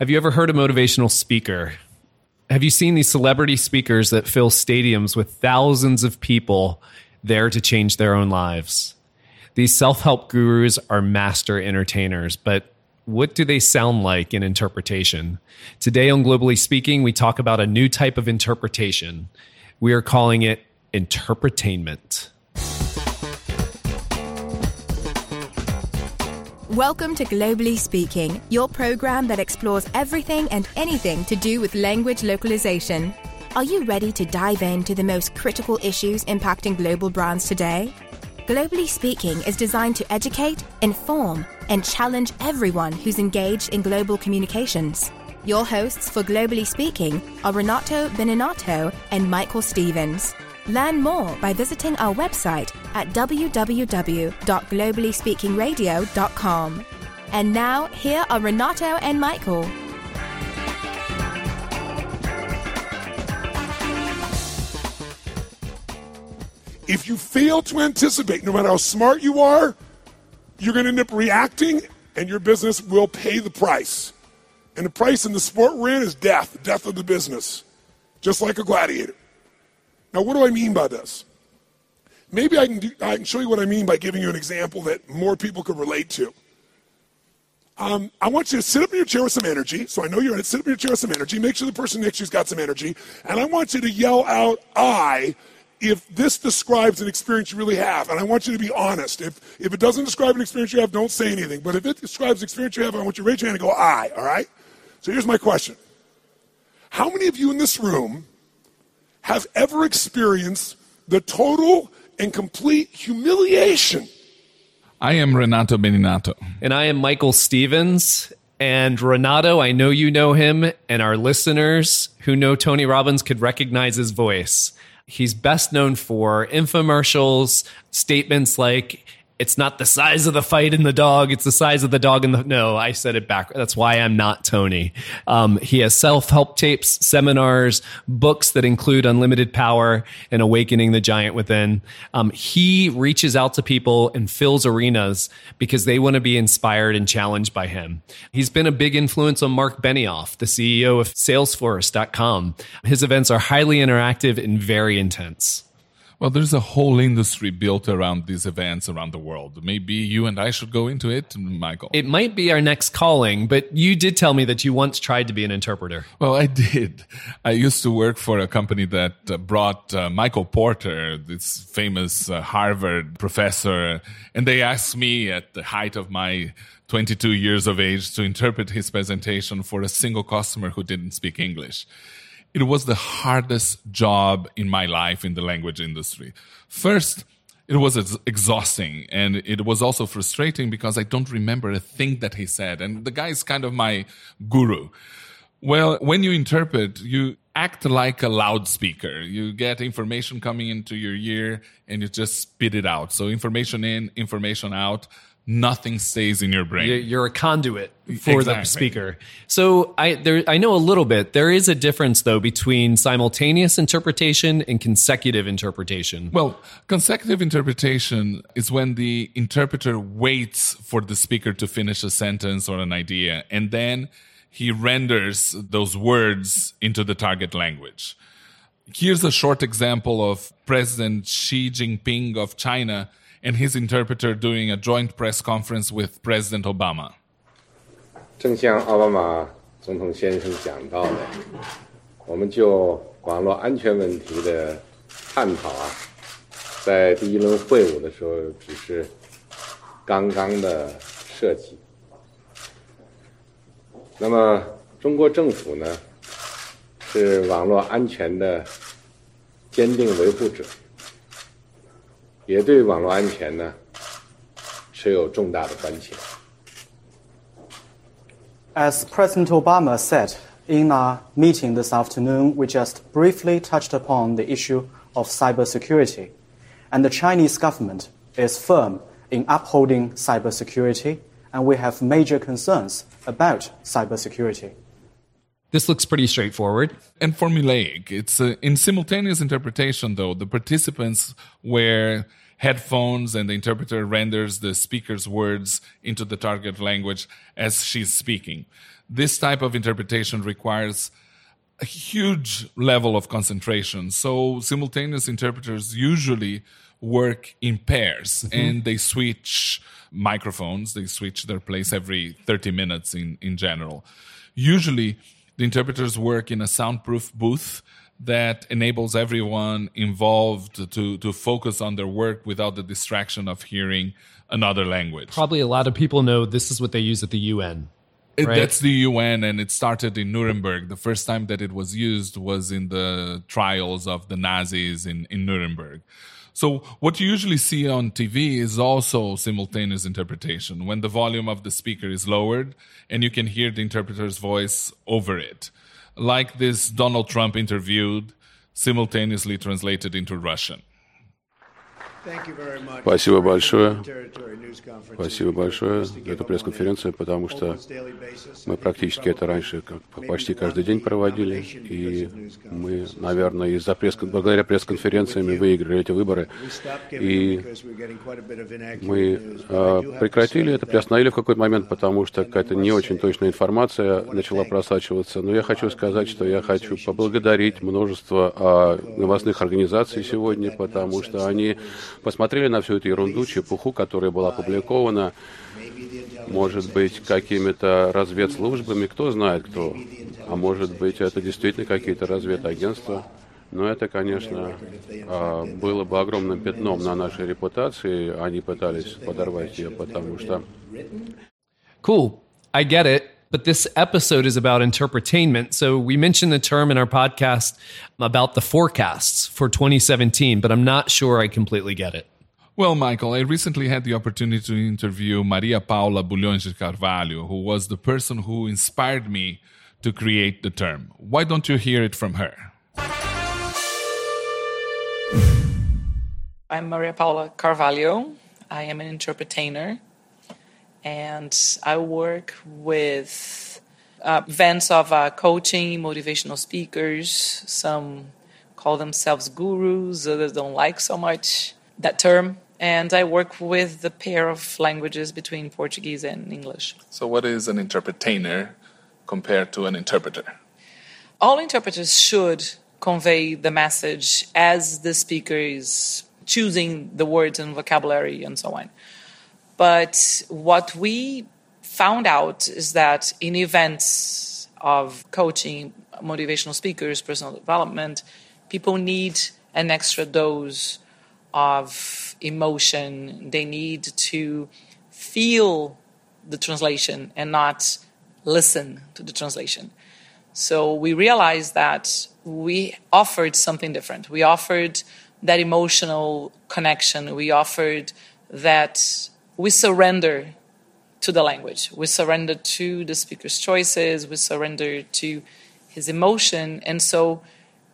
Have you ever heard a motivational speaker? Have you seen these celebrity speakers that fill stadiums with thousands of people there to change their own lives? These self help gurus are master entertainers, but what do they sound like in interpretation? Today on Globally Speaking, we talk about a new type of interpretation. We are calling it interpretainment. Welcome to Globally Speaking, your program that explores everything and anything to do with language localization. Are you ready to dive into the most critical issues impacting global brands today? Globally Speaking is designed to educate, inform, and challenge everyone who's engaged in global communications. Your hosts for Globally Speaking are Renato Beninato and Michael Stevens. Learn more by visiting our website at www.globallyspeakingradio.com. And now, here are Renato and Michael. If you fail to anticipate, no matter how smart you are, you're going to end up reacting and your business will pay the price. And the price in the sport we're in is death, death of the business, just like a gladiator. Now, what do I mean by this? Maybe I can, do, I can show you what I mean by giving you an example that more people could relate to. Um, I want you to sit up in your chair with some energy. So I know you're in it. Sit up in your chair with some energy. Make sure the person next to you's got some energy. And I want you to yell out, I, if this describes an experience you really have. And I want you to be honest. If, if it doesn't describe an experience you have, don't say anything. But if it describes an experience you have, I want you to raise your hand and go, I, all right? So here's my question How many of you in this room have ever experienced the total and complete humiliation. I am Renato Beninato. And I am Michael Stevens. And Renato, I know you know him, and our listeners who know Tony Robbins could recognize his voice. He's best known for infomercials, statements like, it's not the size of the fight in the dog. It's the size of the dog in the. No, I said it back. That's why I'm not Tony. Um, he has self help tapes, seminars, books that include unlimited power and awakening the giant within. Um, he reaches out to people and fills arenas because they want to be inspired and challenged by him. He's been a big influence on Mark Benioff, the CEO of Salesforce.com. His events are highly interactive and very intense. Well, there's a whole industry built around these events around the world. Maybe you and I should go into it, Michael. It might be our next calling, but you did tell me that you once tried to be an interpreter. Well, I did. I used to work for a company that uh, brought uh, Michael Porter, this famous uh, Harvard professor, and they asked me at the height of my 22 years of age to interpret his presentation for a single customer who didn't speak English it was the hardest job in my life in the language industry. First, it was exhausting and it was also frustrating because I don't remember a thing that he said. And the guy is kind of my guru. Well, when you interpret, you act like a loudspeaker. You get information coming into your ear and you just spit it out. So information in, information out nothing stays in your brain. You're a conduit for exactly. the speaker. So I there I know a little bit. There is a difference though between simultaneous interpretation and consecutive interpretation. Well, consecutive interpretation is when the interpreter waits for the speaker to finish a sentence or an idea and then he renders those words into the target language. Here's a short example of President Xi Jinping of China and his interpreter doing a joint press conference with President Obama. 正像奥巴马总统先生讲到的，我们就网络安全问题的探讨啊，在第一轮会晤的时候只是刚刚的设计。那么，中国政府呢，是网络安全的坚定维护者。 也对网络安全呢持有重大的关切。As President Obama said in our meeting this afternoon, we just briefly touched upon the issue of cybersecurity, and the Chinese government is firm in upholding cybersecurity, and we have major concerns about cybersecurity. This looks pretty straightforward. And formulaic. It's uh, in simultaneous interpretation, though, the participants wear headphones and the interpreter renders the speaker's words into the target language as she's speaking. This type of interpretation requires a huge level of concentration. So simultaneous interpreters usually work in pairs mm-hmm. and they switch microphones. They switch their place every 30 minutes in, in general. Usually the interpreters work in a soundproof booth that enables everyone involved to, to focus on their work without the distraction of hearing another language. Probably a lot of people know this is what they use at the UN. It, right? That's the UN, and it started in Nuremberg. The first time that it was used was in the trials of the Nazis in, in Nuremberg. So, what you usually see on TV is also simultaneous interpretation when the volume of the speaker is lowered and you can hear the interpreter's voice over it like this Donald Trump interviewed, simultaneously translated into Russian. Спасибо большое. Спасибо большое за эту пресс-конференцию, потому что мы практически это раньше как, почти каждый день проводили, и мы, наверное, из-за пресс благодаря пресс-конференциям выиграли эти выборы. И мы э, прекратили это, приостановили в какой-то момент, потому что какая-то не очень точная информация начала просачиваться. Но я хочу сказать, что я хочу поблагодарить множество э, новостных организаций сегодня, потому что они посмотрели на всю эту ерунду, чепуху, которая была опубликована, может быть, какими-то разведслужбами, кто знает кто, а может быть, это действительно какие-то разведагентства. Но это, конечно, а, было бы огромным пятном на нашей репутации. Они пытались подорвать ее, потому что... Cool. I get it. But this episode is about interpretainment. So we mentioned the term in our podcast about the forecasts for 2017, but I'm not sure I completely get it. Well, Michael, I recently had the opportunity to interview Maria Paula Bulhões de Carvalho, who was the person who inspired me to create the term. Why don't you hear it from her? I'm Maria Paula Carvalho. I am an interpreter and I work with uh, events of uh, coaching, motivational speakers. Some call themselves gurus, others don't like so much that term. And I work with the pair of languages between Portuguese and English. So, what is an interpreter compared to an interpreter? All interpreters should convey the message as the speaker is choosing the words and vocabulary and so on. But what we found out is that in events of coaching, motivational speakers, personal development, people need an extra dose of emotion. They need to feel the translation and not listen to the translation. So we realized that we offered something different. We offered that emotional connection. We offered that we surrender to the language. We surrender to the speaker's choices. We surrender to his emotion. And so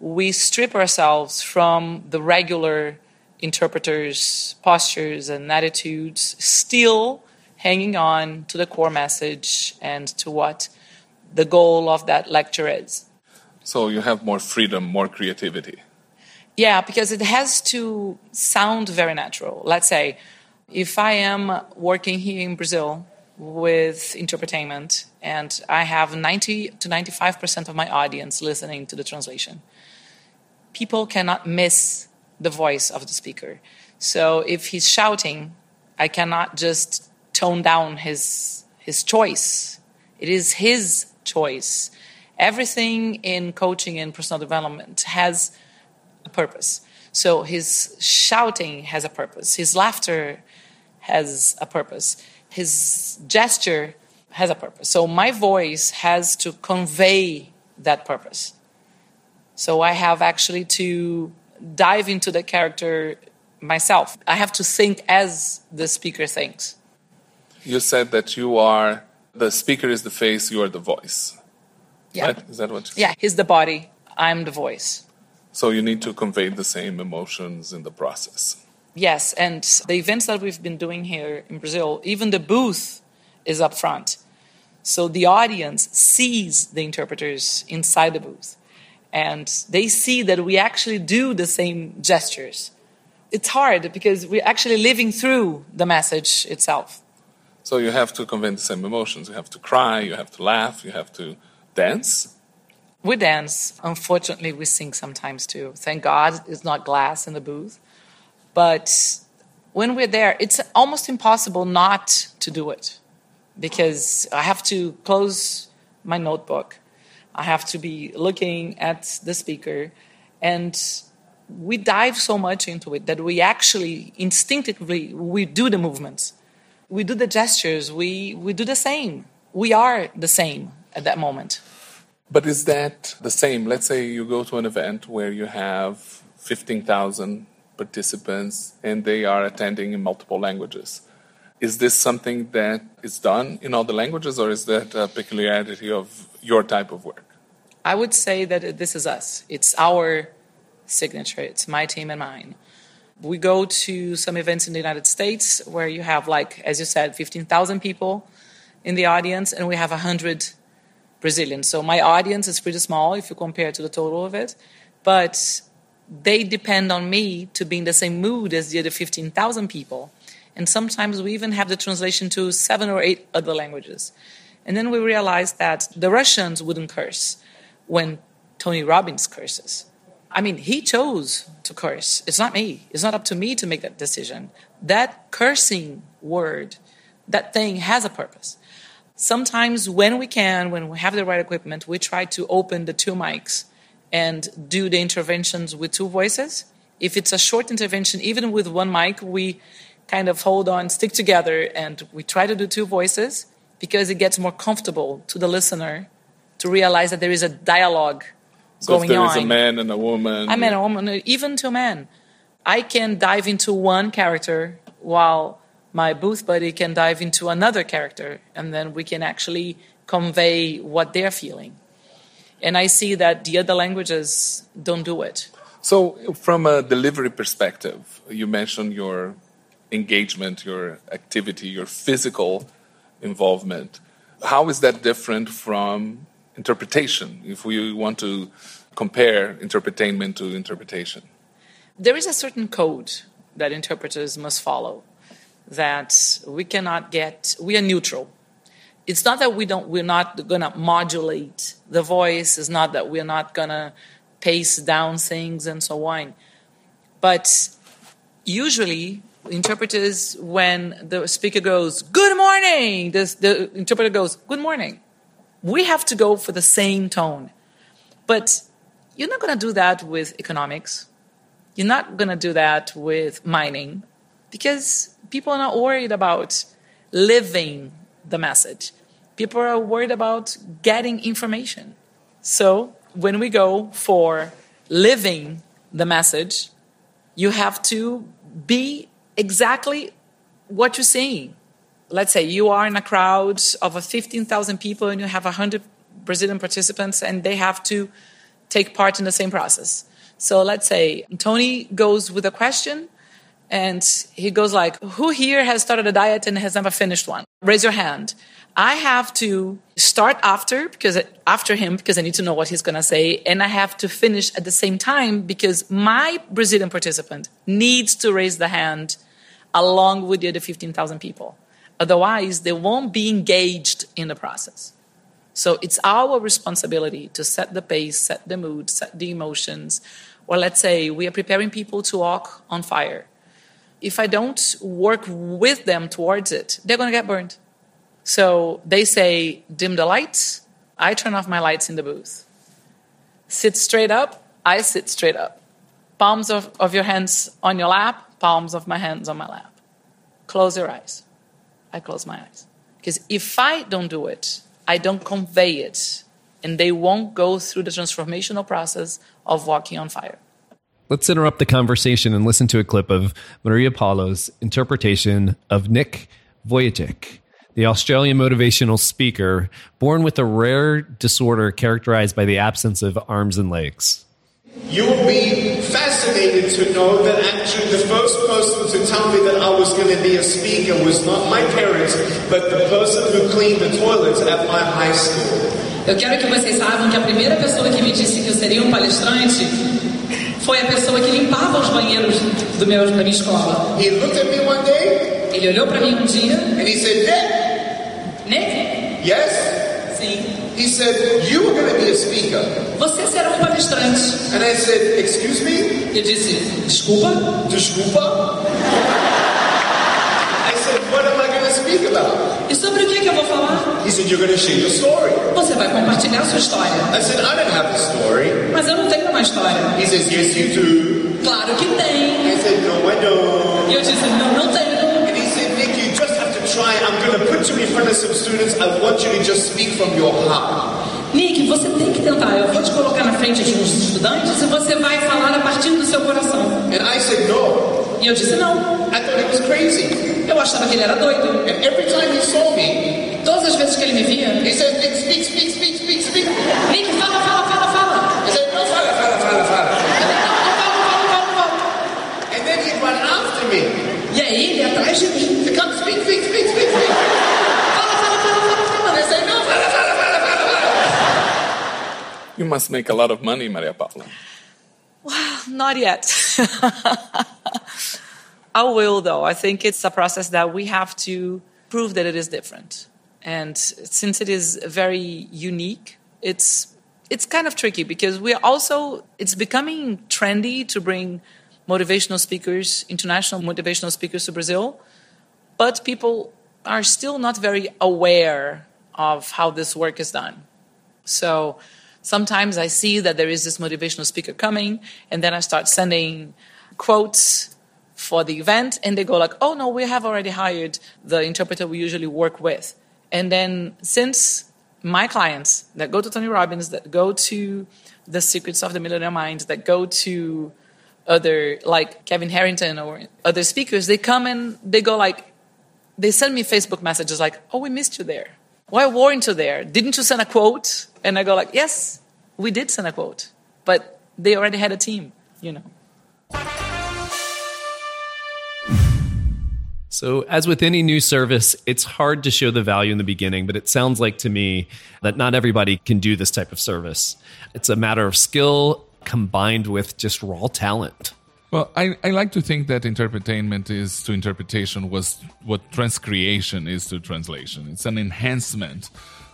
we strip ourselves from the regular interpreters' postures and attitudes, still hanging on to the core message and to what the goal of that lecture is. So you have more freedom, more creativity. Yeah, because it has to sound very natural. Let's say if I am working here in Brazil with interpretation and I have 90 to 95% of my audience listening to the translation, people cannot miss the voice of the speaker. So if he's shouting, I cannot just tone down his his choice. It is his choice. Everything in coaching and personal development has a purpose. So his shouting has a purpose. His laughter has a purpose. His gesture has a purpose. So my voice has to convey that purpose. So I have actually to dive into the character myself. I have to think as the speaker thinks. You said that you are the speaker is the face, you are the voice. Yeah. Right? Is that what you Yeah, said? he's the body, I'm the voice. So you need to convey the same emotions in the process. Yes, and the events that we've been doing here in Brazil, even the booth is up front. So the audience sees the interpreters inside the booth. And they see that we actually do the same gestures. it's hard because we're actually living through the message itself. So you have to convey the same emotions. You have to cry, you have to laugh, you have to dance. We dance. Unfortunately, we sing sometimes too. Thank God it's not glass in the booth. But when we're there, it's almost impossible not to do it because I have to close my notebook. I have to be looking at the speaker. And we dive so much into it that we actually instinctively we do the movements we do the gestures, we, we do the same. We are the same at that moment. But is that the same? Let's say you go to an event where you have 15,000 participants and they are attending in multiple languages. Is this something that is done in all the languages, or is that a peculiarity of your type of work? I would say that this is us. It's our signature. It's my team and mine we go to some events in the United States where you have, like, as you said, 15,000 people in the audience, and we have 100 Brazilians. So my audience is pretty small if you compare to the total of it, but they depend on me to be in the same mood as the other 15,000 people. And sometimes we even have the translation to seven or eight other languages. And then we realized that the Russians wouldn't curse when Tony Robbins curses. I mean, he chose to curse. It's not me. It's not up to me to make that decision. That cursing word, that thing has a purpose. Sometimes, when we can, when we have the right equipment, we try to open the two mics and do the interventions with two voices. If it's a short intervention, even with one mic, we kind of hold on, stick together, and we try to do two voices because it gets more comfortable to the listener to realize that there is a dialogue so going if there on. is a man and a woman. I mean, a woman, even to men. I can dive into one character while my booth buddy can dive into another character, and then we can actually convey what they're feeling. And I see that the other languages don't do it. So, from a delivery perspective, you mentioned your engagement, your activity, your physical involvement. How is that different from interpretation if we want to compare interpretainment to interpretation? There is a certain code that interpreters must follow that we cannot get, we are neutral. It's not that we don't, we're not going to modulate the voice, it's not that we're not going to pace down things and so on. But usually, interpreters, when the speaker goes, Good morning, the, the interpreter goes, Good morning we have to go for the same tone. But you're not going to do that with economics. You're not going to do that with mining because people are not worried about living the message. People are worried about getting information. So when we go for living the message, you have to be exactly what you're saying let's say you are in a crowd of 15,000 people and you have 100 Brazilian participants and they have to take part in the same process. So let's say Tony goes with a question and he goes like, who here has started a diet and has never finished one? Raise your hand. I have to start after because after him because I need to know what he's going to say and I have to finish at the same time because my Brazilian participant needs to raise the hand along with the other 15,000 people. Otherwise, they won't be engaged in the process. So it's our responsibility to set the pace, set the mood, set the emotions. Or let's say we are preparing people to walk on fire. If I don't work with them towards it, they're going to get burned. So they say, dim the lights. I turn off my lights in the booth. Sit straight up. I sit straight up. Palms of, of your hands on your lap, palms of my hands on my lap. Close your eyes. I close my eyes. Because if I don't do it, I don't convey it, and they won't go through the transformational process of walking on fire. Let's interrupt the conversation and listen to a clip of Maria Paulo's interpretation of Nick Vujicic, the Australian motivational speaker born with a rare disorder characterized by the absence of arms and legs. You will be fascinated to know that actually the first person to tell me that I was going to be a speaker was not my parents, but the person who cleaned the toilets at my high school. Eu quero que vocês saibam que a primeira pessoa que me disse que eu seria um palestrante foi a pessoa que limpava os banheiros do meu, da minha escola. He looked at me one day Ele olhou para mim um dia, and he said, Nick, Nick, yes? sim, He said, You are going to be a speaker. você será um palestrante. And I said, Excuse me? Eu disse, desculpa? Desculpa? I said, What am I going to speak about? E sobre o que, que eu vou falar? He said, You're going to share your story. Você vai compartilhar a sua história. I said, I don't have a story. Mas eu não tenho uma história. He says, Yes, you do. Claro que tem. I said, No, I don't. E eu disse, não, não tenho. And he said, Nick, you just have to try. I'm going to put you in front of some students. I want you to just speak from your heart. Nick, você tem que tentar. Eu vou te colocar na frente de uns estudantes e você vai falar a partir do seu coração. And I said, No. E eu disse, não. I thought he was crazy. Eu achava que ele era doido. And every time he saw me, Todas as vezes que ele me via, he said, speak, speak, speak, speak, speak. Nick, fala, fala, fala, fala. I said, No, fala, fala, fala, fala. Não, fala, fala, fala, fala. And then he'd run after me. E aí ele atrás de mim. Come speak, speak, speak, speak, speak. Fala, fala, fala, fala, fala. Say, No, fala, fala, fala, fala, fala. You must make a lot of money, Maria Paula. Not yet. I will, though. I think it's a process that we have to prove that it is different. And since it is very unique, it's it's kind of tricky because we are also it's becoming trendy to bring motivational speakers, international motivational speakers to Brazil, but people are still not very aware of how this work is done. So sometimes I see that there is this motivational speaker coming, and then I start sending quotes for the event, and they go like, "Oh no, we have already hired the interpreter we usually work with." And then since my clients that go to Tony Robbins, that go to the Secrets of the Millionaire Mind, that go to other like Kevin Harrington or other speakers, they come and they go like, they send me Facebook messages like, "Oh, we missed you there. Why weren't you there? Didn't you send a quote?" And I go like, "Yes, we did send a quote, but they already had a team, you know." So, as with any new service, it's hard to show the value in the beginning, but it sounds like to me that not everybody can do this type of service. It's a matter of skill combined with just raw talent. Well, I, I like to think that interpretainment is to interpretation was what transcreation is to translation. It's an enhancement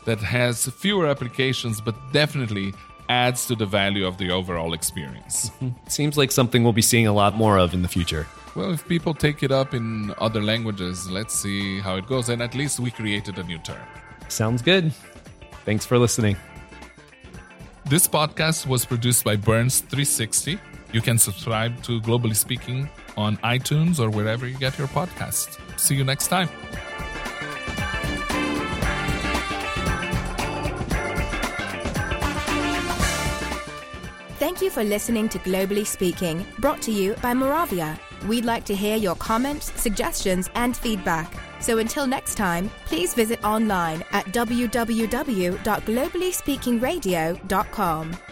that has fewer applications, but definitely adds to the value of the overall experience. Mm-hmm. Seems like something we'll be seeing a lot more of in the future. Well, if people take it up in other languages, let's see how it goes. And at least we created a new term. Sounds good. Thanks for listening. This podcast was produced by Burns 360. You can subscribe to Globally Speaking on iTunes or wherever you get your podcast. See you next time. Thank you for listening to Globally Speaking, brought to you by Moravia. We'd like to hear your comments, suggestions, and feedback. So until next time, please visit online at www.globallyspeakingradio.com.